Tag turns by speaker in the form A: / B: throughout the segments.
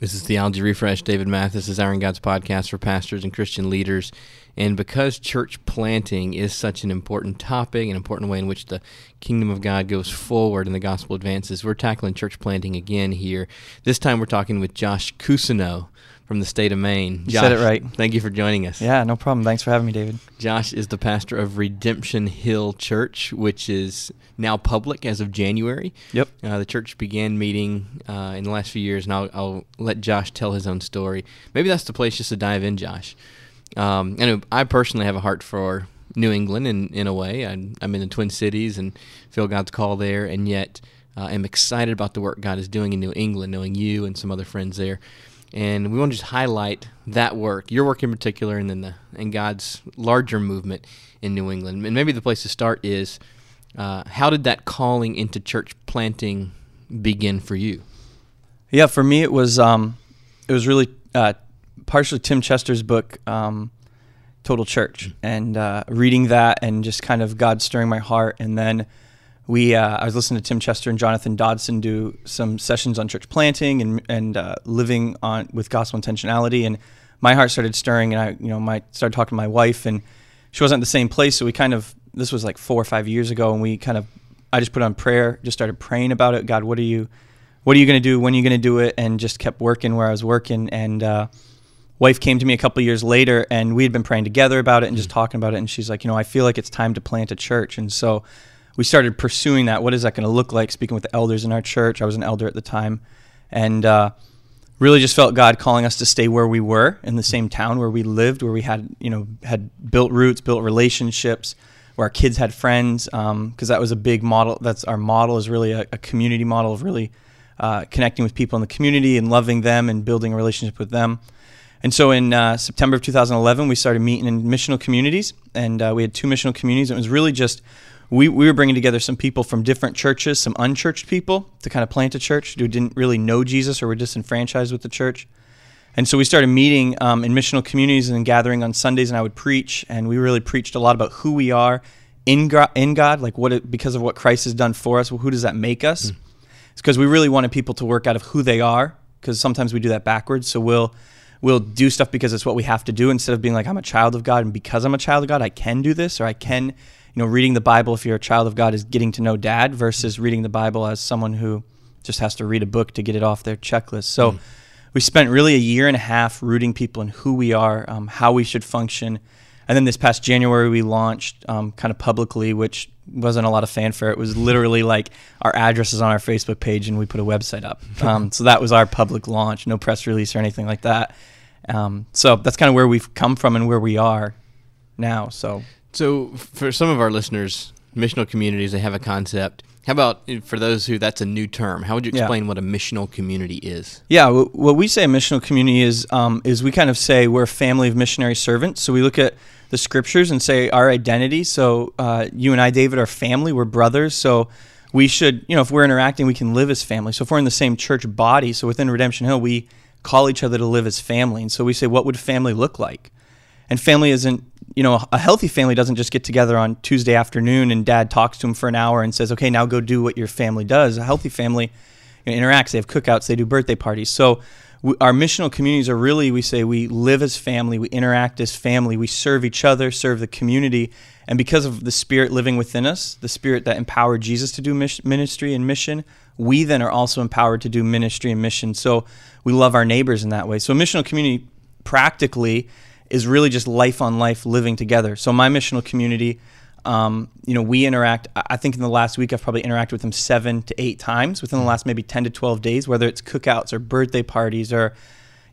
A: This is Theology Refresh. David Mathis is Desiring God's podcast for pastors and Christian leaders. And because church planting is such an important topic, an important way in which the kingdom of God goes forward and the gospel advances, we're tackling church planting again here. This time we're talking with Josh Cousineau from the state of Maine.
B: You said it right.
A: Thank you for joining us.
B: Yeah, no problem. Thanks for having me, David.
A: Josh is the pastor of Redemption Hill Church, which is now public as of January.
B: Yep.
A: Uh, the church began meeting uh, in the last few years, and I'll, I'll, let Josh tell his own story. Maybe that's the place just to dive in, Josh. Um, and I personally have a heart for New England in, in a way. I'm, I'm in the Twin Cities and feel God's call there, and yet uh, am excited about the work God is doing in New England, knowing you and some other friends there and we want to just highlight that work, your work in particular, and then the and God's larger movement in New England. And maybe the place to start is uh, how did that calling into church planting begin for you?
B: Yeah, for me it was um, it was really uh, partially Tim Chester's book, um, Total Church, and uh, reading that and just kind of God stirring my heart, and then we uh, I was listening to Tim Chester and Jonathan Dodson do some sessions on church planting and and uh, living on with gospel intentionality, and my heart started stirring, and I you know my started talking to my wife, and she wasn't in the same place, so we kind of this was like four or five years ago, and we kind of I just put on prayer, just started praying about it. God, what are you what are you going to do? When are you going to do it? And just kept working where I was working, and uh, wife came to me a couple years later, and we had been praying together about it and just mm. talking about it, and she's like, you know, I feel like it's time to plant a church, and so we started pursuing that. What is that going to look like? Speaking with the elders in our church, I was an elder at the time, and uh, really just felt God calling us to stay where we were in the same town where we lived, where we had you know had built roots, built relationships, where our kids had friends, because um, that was a big model. That's our model is really a, a community model of really uh, connecting with people in the community and loving them and building a relationship with them. And so in uh, September of 2011, we started meeting in missional communities, and uh, we had two missional communities. It was really just we, we were bringing together some people from different churches, some unchurched people to kind of plant a church who didn't really know Jesus or were disenfranchised with the church. And so we started meeting um, in missional communities and gathering on Sundays, and I would preach, and we really preached a lot about who we are in God, in God like what it, because of what Christ has done for us. Well, who does that make us? Mm. It's because we really wanted people to work out of who they are, because sometimes we do that backwards. So we'll we'll do stuff because it's what we have to do instead of being like I'm a child of God, and because I'm a child of God, I can do this or I can you know, reading the Bible if you're a child of God is getting to know dad versus reading the Bible as someone who just has to read a book to get it off their checklist. So mm. we spent really a year and a half rooting people in who we are, um, how we should function. And then this past January, we launched um, kind of publicly, which wasn't a lot of fanfare. It was literally like our address is on our Facebook page and we put a website up. Um, so that was our public launch, no press release or anything like that. Um, so that's kind of where we've come from and where we are now. So
A: so, for some of our listeners, missional communities, they have a concept. How about eh, for those who that's a new term? How would you explain yeah. what a missional community is?
B: Yeah, what we say a missional community is um, is we kind of say we're a family of missionary servants. So we look at the scriptures and say our identity. So uh, you and I, David, are family. We're brothers. So we should, you know, if we're interacting, we can live as family. So if we're in the same church body, so within Redemption Hill, we call each other to live as family. And so we say, what would family look like? And family isn't you know, a healthy family doesn't just get together on Tuesday afternoon and dad talks to him for an hour and says, okay, now go do what your family does. A healthy family you know, interacts, they have cookouts, they do birthday parties. So we, our missional communities are really, we say, we live as family, we interact as family, we serve each other, serve the community. And because of the spirit living within us, the spirit that empowered Jesus to do ministry and mission, we then are also empowered to do ministry and mission. So we love our neighbors in that way. So a missional community practically is really just life on life living together. So my missional community, um, you know, we interact. I think in the last week I've probably interacted with them seven to eight times within the last maybe ten to twelve days, whether it's cookouts or birthday parties or,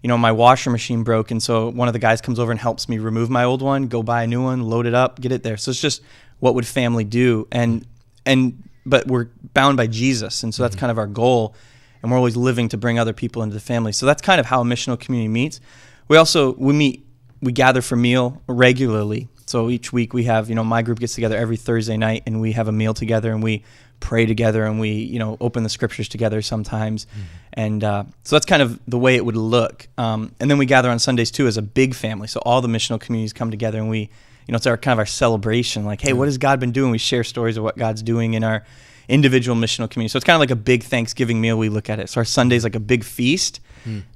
B: you know, my washer machine broke, and so one of the guys comes over and helps me remove my old one, go buy a new one, load it up, get it there. So it's just what would family do, and and but we're bound by Jesus, and so that's mm-hmm. kind of our goal, and we're always living to bring other people into the family. So that's kind of how a missional community meets. We also we meet we gather for meal regularly. So each week we have, you know, my group gets together every Thursday night and we have a meal together and we pray together and we, you know, open the scriptures together sometimes. Mm-hmm. And uh, so that's kind of the way it would look. Um, and then we gather on Sundays too as a big family. So all the missional communities come together and we, you know, it's our kind of our celebration. Like, hey, what has God been doing? We share stories of what God's doing in our individual missional community. So it's kind of like a big Thanksgiving meal. We look at it. So our Sunday's like a big feast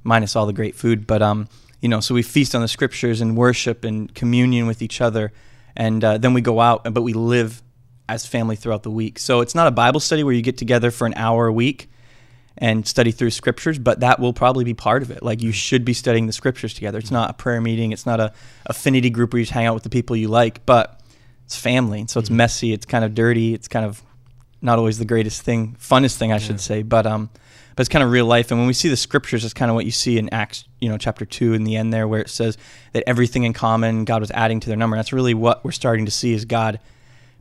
B: minus all the great food. But um, you know, so we feast on the scriptures and worship and communion with each other, and uh, then we go out, but we live as family throughout the week. So it's not a Bible study where you get together for an hour a week and study through scriptures, but that will probably be part of it. Like you should be studying the scriptures together. It's not a prayer meeting. It's not a affinity group where you just hang out with the people you like, but it's family. So it's
A: Mhm.
B: messy. It's kind of dirty. It's kind of not always the greatest thing, funnest thing I should say, but um, but it's kind of real life. And when we see the scriptures, it's kind of what you see in Acts, you know, chapter two in the end there, where it says that everything in common, God was adding to their number. that's really what we're starting to see is God.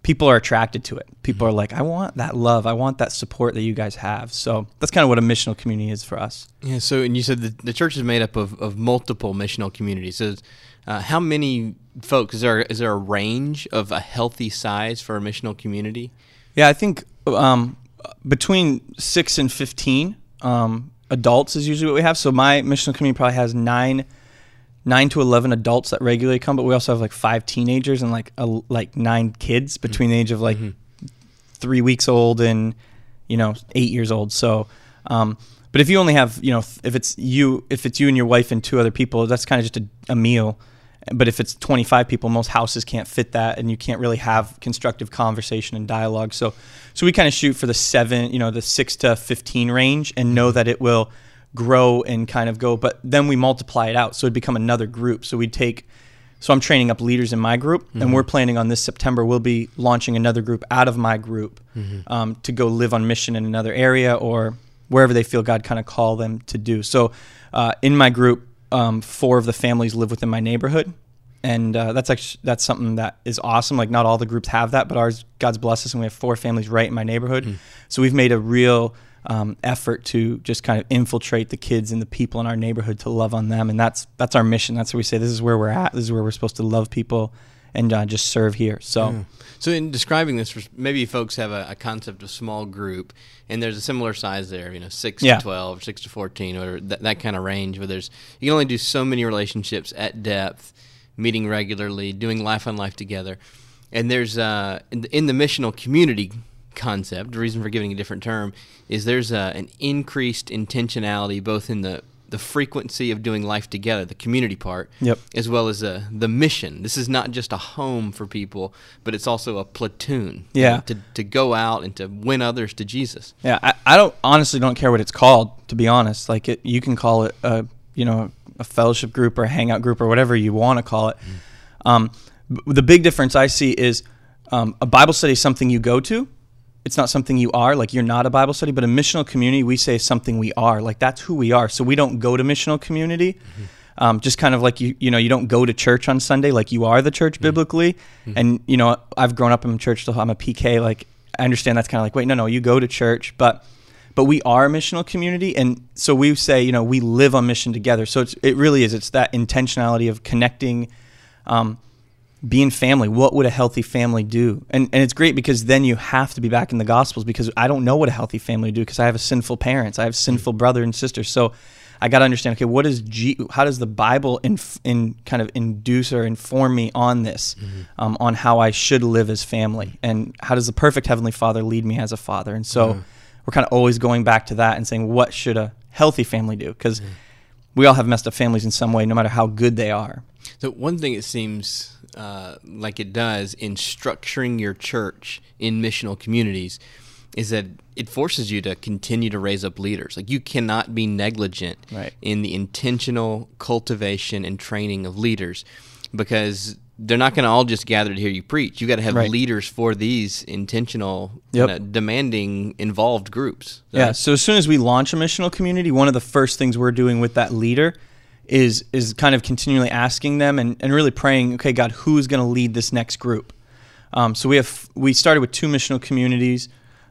B: People are attracted to it. People
A: Mm-hmm.
B: are like, I want that love. I want that support that you guys have. So that's kind of what a missional community is for us.
A: Yeah. So, and you said the, the church is made up of, of multiple missional communities. So, uh, how many folks is there? Is there a range of a healthy size for a missional community?
B: Yeah, I think um, between six and fifteen um, adults is usually what we have. So my missional community probably has nine, nine to eleven adults that regularly come, but we also have like five teenagers and like a, like nine kids between the age of like
A: Mhm.
B: three weeks old and you know eight years old. So, um, but if you only have you know if it's you if it's you and your wife and two other people, that's kind of just a, a meal. But if it's 25 people, most houses can't fit that, and you can't really have constructive conversation and dialogue. So, so we kind of shoot for the seven, you know, the six to 15 range, and know that it will grow and kind of go. But then we multiply it out, so it'd become another group. So we'd take so I'm training up leaders in my group,
A: Mm-hmm.
B: and we're planning on this September. We'll be launching another group out of my group
A: Mm-hmm.
B: um, to go live on mission in another area or wherever they feel God kind of call them to do. So uh, in my group, um, four of the families live within my neighborhood, and uh, that's actually that's something that is awesome. Like not all the groups have that, but ours God's blessed us, and we have four families right in my neighborhood. So we've made a real um, effort to just kind of infiltrate the kids and the people in our neighborhood to love on them, and that's that's our mission. That's what we say. This is where we're at. This is where we're supposed to love people and uh, just serve here. So.
A: Yeah. So, in describing this, maybe folks have a, a concept of small group, and there's a similar size there. You know, six
B: Yeah.
A: to twelve, six to fourteen, or that, that kind of range. Where there's you can only do so many relationships at depth, meeting regularly, doing life on life together, and there's uh, in, the, in the missional community concept. The reason for giving a different term is there's uh, an increased intentionality both in the the frequency of doing life together, the community part,
B: Yep.
A: as well as uh, the mission. This is not just a home for people, but it's also a platoon. you
B: Yeah.
A: know, to, to go out and to win others to Jesus.
B: Yeah, I, I don't honestly don't care what it's called. To be honest, like it, you can call it a you know a fellowship group or a hangout group or whatever you want to call it. Um, b- the big difference I see is um, a Bible study is something you go to. It's not something you are. Like you're not a Bible study, but a missional community we say something we are. Like that's who we are. So we don't go to missional community. Um, just kind of like you, you know, you don't go to church on Sunday, like you are the church biblically. And you know, I've grown up in church, so I'm a PK. Like I understand that's kind of like, wait, no, no, you go to church, but but we are a missional community, and so we say, you know, we live on mission together. So it's it really is. It's that intentionality of connecting, um, being family. What would a healthy family do? And and it's great because then you have to be back in the Gospels because I don't know what a healthy family would do because I have a sinful parents, I have sinful brother and sister. So I got to understand. Okay, what is G? How does the Bible in in kind of induce or inform me on this, mm-hmm. um, on how I should live as family, and how does the perfect heavenly Father lead me as a father? And so mm-hmm. we're kind of always going back to that and saying, what should a healthy family do? Because mm-hmm. we all have messed up families in some way, no matter how good they are.
A: So one thing it seems uh, like it does in structuring your church in missional communities is that it forces you to continue to raise up leaders. Like you cannot be negligent
B: Right.
A: in the intentional cultivation and training of leaders because they're not going to all just gather to hear you preach. You got to have
B: Right.
A: leaders for these intentional,
B: Yep.
A: kinda demanding, involved groups.
B: Yeah. So as soon as we launch a missional community, one of the first things we're doing with that leader is is kind of continually asking them and, and really praying, okay, God, who's going to lead this next group? Um, so we have we started with two missional communities,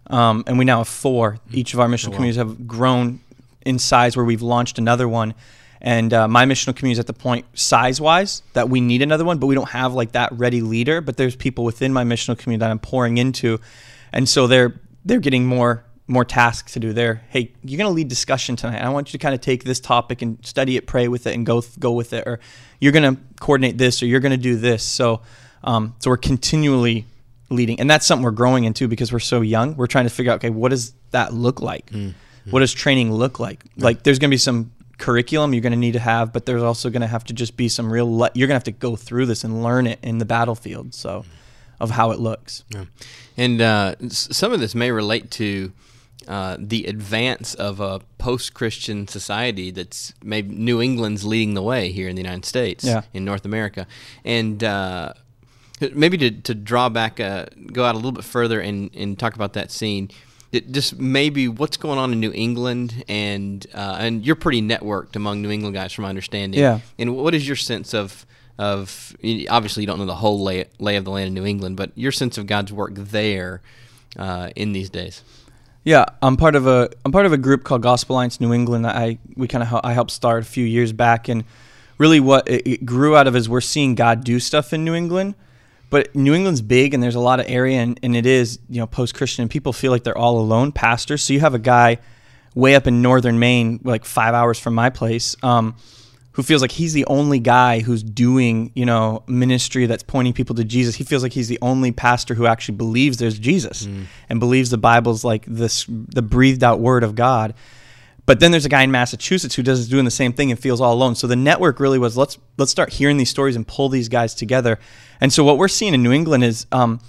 B: um, and we now have four. Each of our missional
A: wow.
B: communities have grown in size where we've launched another one. And uh, my missional community is at the point size wise that we need another one, but we don't have like that ready leader. But there's people within my missional community that I'm pouring into, and so they're they're getting more more tasks to do. They're hey, you're gonna lead discussion tonight. I want you to kind of take this topic and study it, pray with it, and go go with it. Or you're gonna coordinate this, or you're gonna do this. So um, so we're continually leading, and that's something we're growing into because we're so young. We're trying to figure out okay, what does that look like? What does training look like? Like there's gonna be some curriculum you're going to need to have, but there's also going to have to just be some real. Le- you're going to have to go through this and learn it in the battlefield. So, of how it looks.
A: Yeah. And uh, s- some of this may relate to uh, the advance of a post-Christian society that's maybe New England's leading the way here in the United States,
B: Yeah.
A: in North America, and uh, maybe to, to draw back, uh, go out a little bit further and, and talk about that scene. It just maybe what's going on in New England, and uh, and you're pretty networked among New England guys, from my understanding.
B: Yeah.
A: And what is your sense of of obviously you don't know the whole lay, lay of the land in New England, but your sense of God's work there uh, in these days?
B: Yeah, I'm part of a I'm part of a group called Gospel Alliance New England that I we kind of I helped start a few years back, and really what it, it grew out of is we're seeing God do stuff in New England, but New England's big and there's a lot of area, and, and it is you know post Christian, and people feel like they're all alone pastors. So you have a guy way up in northern Maine, like five hours from my place. Um, who feels like he's the only guy who's doing, you know, ministry that's pointing people to Jesus. He feels like he's the only pastor who actually believes there's Jesus and believes the Bible's like this the breathed out word of God. But then there's a guy in Massachusetts who does doing the same thing and feels all alone. So the network really was let's let's start hearing these stories and pull these guys together. And so what we're seeing in New England is, um,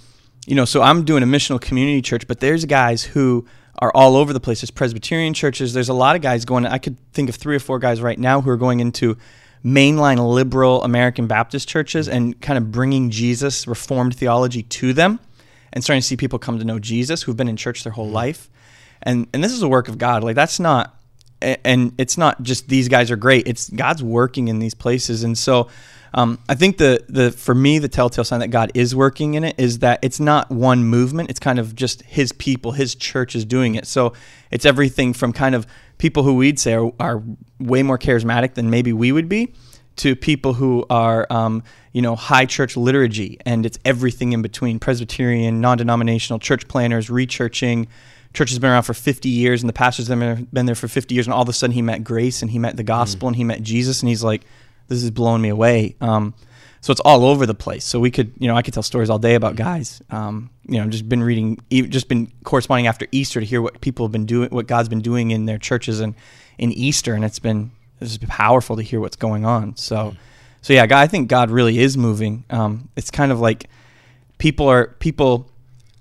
B: you know, so I'm doing a missional community church, but there's guys who are all over the place. There's Presbyterian churches. There's a lot of guys going. I could think of three or four guys right now who are going into mainline liberal American Baptist churches and kind of bringing Jesus, Reformed theology to them, and starting to see people come to know Jesus who've been in church their whole mm-hmm. life. And and this is a work of God. Like that's not, and it's not just these guys are great. It's God's working in these places. And so, um, I think the the for me the telltale sign that God is working in it is that it's not one movement. It's kind of just His people, His church is doing it. So it's everything from kind of people who we'd say are, are way more charismatic than maybe we would be, to people who are um, you know high church liturgy, and it's everything in between: Presbyterian, non-denominational, church planners, rechurching. Church has been around for 50 years, and the pastor's been been there for 50 years, and all of a sudden he met grace, and he met the gospel, and he met Jesus, and he's like, "This is blowing me away." Um, so it's all over the place. So we could, you know, I could tell stories all day about guys. Um, you know, just been reading, just been corresponding after Easter to hear what people have been doing, what God's been doing in their churches and in Easter, and it's been it's been powerful to hear what's going on. So, so yeah, I think God really is moving. Um, it's kind of like people are people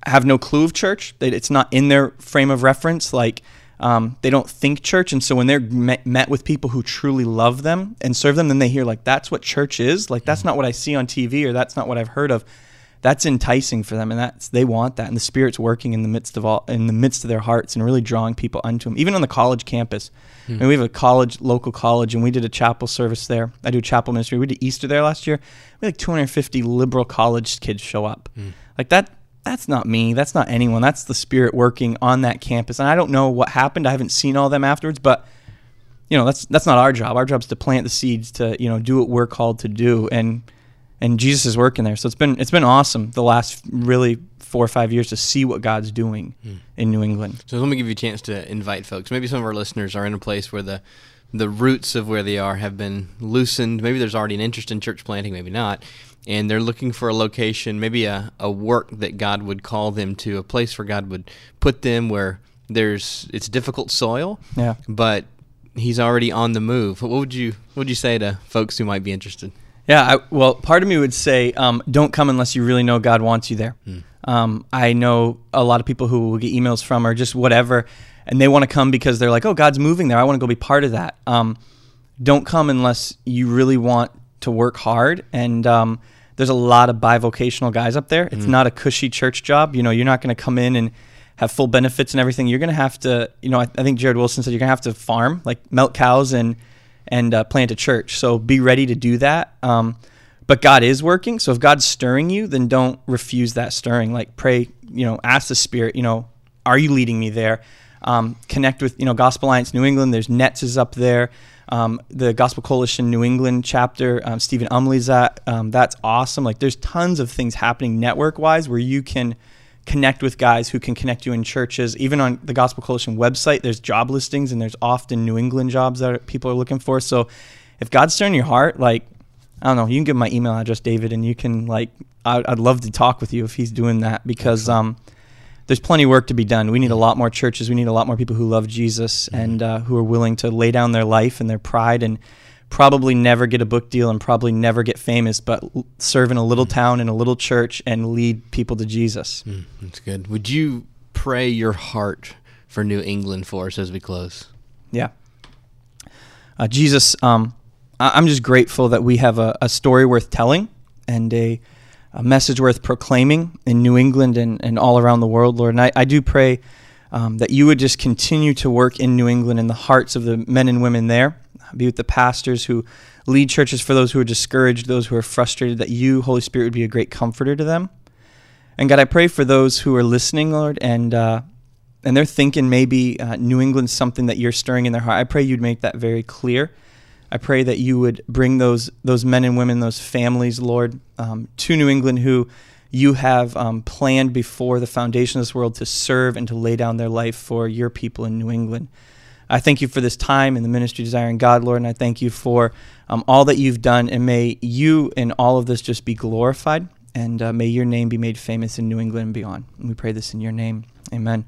B: have no clue of church. It's not in their frame of reference. Like um, they don't think church, and so when they're met, met with people who truly love them and serve them, then they hear like that's what church is. Like that's mm-hmm. not what I see on TV, or that's not what I've heard of. That's enticing for them, and that's they want that, and the Spirit's working in the midst of all in the midst of their hearts and really drawing people unto Him. Even on the college campus, hmm. and we have a college, local college, and we did a chapel service there. I do chapel ministry. We did Easter there last year. We had like 250 liberal college kids show up. Hmm. Like that that's not me. That's not anyone. That's the spirit working on that campus. And I don't know what happened. I haven't seen all them afterwards, but you know, that's that's not our job. Our job is to plant the seeds to, you know, do what we're called to do and and Jesus is working there. So it's been it's been awesome the last really 4 or 5 years to see what God's doing hmm. in New England.
A: So let me give you a chance to invite folks. Maybe some of our listeners are in a place where the the roots of where they are have been loosened. Maybe there's already an interest in church planting, maybe not. And they're looking for a location, maybe a, a work that God would call them to, a place where God would put them where there's it's difficult soil,
B: Yeah.
A: but he's already on the move. What would you what would you say to folks who might be interested?
B: Yeah, I, well, part of me would say um, don't come unless you really know God wants you there. Um, I know a lot of people who will get emails from or just whatever, and they want to come because they're like, "Oh, God's moving there. I want to go be part of that." Um, don't come unless you really want to work hard. And um, there's a lot of bivocational guys up there. It's not a cushy church job. You know, you're not going to come in and have full benefits and everything. You're going to have to, you know, I, I think Jared Wilson said you're going to have to farm, like milk cows and and uh, plant a church. So be ready to do that. Um, but God is working. So if God's stirring you, then don't refuse that stirring. Like pray, you know, ask the Spirit, you know, are you leading me there? Um, connect with, you know, Gospel Alliance New England. There's Nets is up there. Um, the Gospel Coalition New England chapter, um, Stephen Umley's at. Um, that's awesome. Like there's tons of things happening network wise where you can connect with guys who can connect you in churches. Even on the Gospel Coalition website, there's job listings and there's often New England jobs that people are looking for. So if God's stirring your heart, like, I don't know, you can give my email address, David, and you can like, I'd, I'd love to talk with you if he's doing that because um, there's plenty of work to be done. We need a lot more churches. We need a lot more people who love Jesus and uh, who are willing to lay down their life and their pride and probably never get a book deal and probably never get famous, but serve in a little town in a little church and lead people to Jesus.
A: Mm, that's good. Would you pray your heart for New England for us as we close?
B: Yeah. Uh, Jesus, um, I- am just grateful that we have a, a story worth telling and a a message worth proclaiming in New England and, and all around the world, Lord. And I, I do pray um, that you would just continue to work in New England in the hearts of the men and women there. Be with the pastors who lead churches for those who are discouraged, those who are frustrated, that you, Holy Spirit, would be a great comforter to them. And God, I pray for those who are listening, Lord, and uh, and they're thinking maybe uh, New England's something that you're stirring in their heart. I pray you'd make that very clear. I pray that you would bring those those men and women, those families, Lord, um, to New England who you have um, planned before the foundation of this world to serve and to lay down their life for your people in New England. I thank you for this time in the ministry desiring God, Lord, and I thank you for um, all that you've done, and may you in all of this just be glorified, and uh, may your name be made famous in New England and beyond. And we pray this in your name. Amen.